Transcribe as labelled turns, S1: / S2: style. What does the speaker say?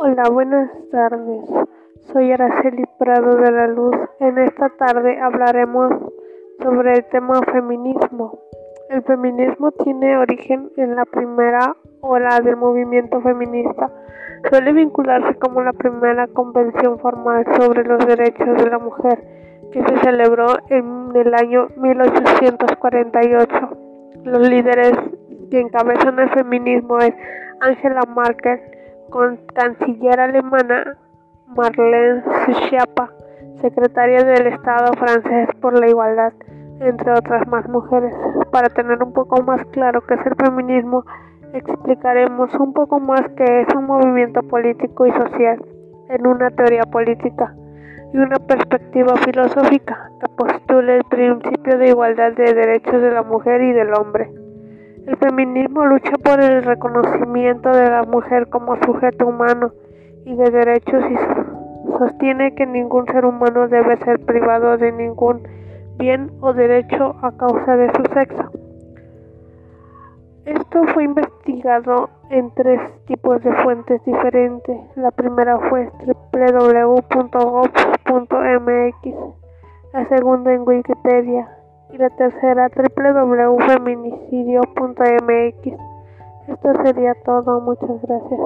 S1: Hola, buenas tardes. Soy Araceli Prado de la Luz. En esta tarde hablaremos sobre el tema feminismo. El feminismo tiene origen en la primera ola del movimiento feminista. Suele vincularse como la primera convención formal sobre los derechos de la mujer que se celebró en el año 1848. Los líderes que encabezan el feminismo es Angela Merkel, con canciller alemana Marlene Schiappa, secretaria del Estado francés por la igualdad, entre otras más mujeres. Para tener un poco más claro qué es el feminismo, explicaremos un poco más qué es un movimiento político y social en una teoría política y una perspectiva filosófica que postule el principio de igualdad de derechos de la mujer y del hombre. El feminismo lucha por el reconocimiento de la mujer como sujeto humano y de derechos y sostiene que ningún ser humano debe ser privado de ningún bien o derecho a causa de su sexo. Esto fue investigado en tres tipos de fuentes diferentes. La primera fue www.gov.mx, la segunda en Wikipedia y la tercera www.feminicidio.mx. Esto sería todo, muchas gracias.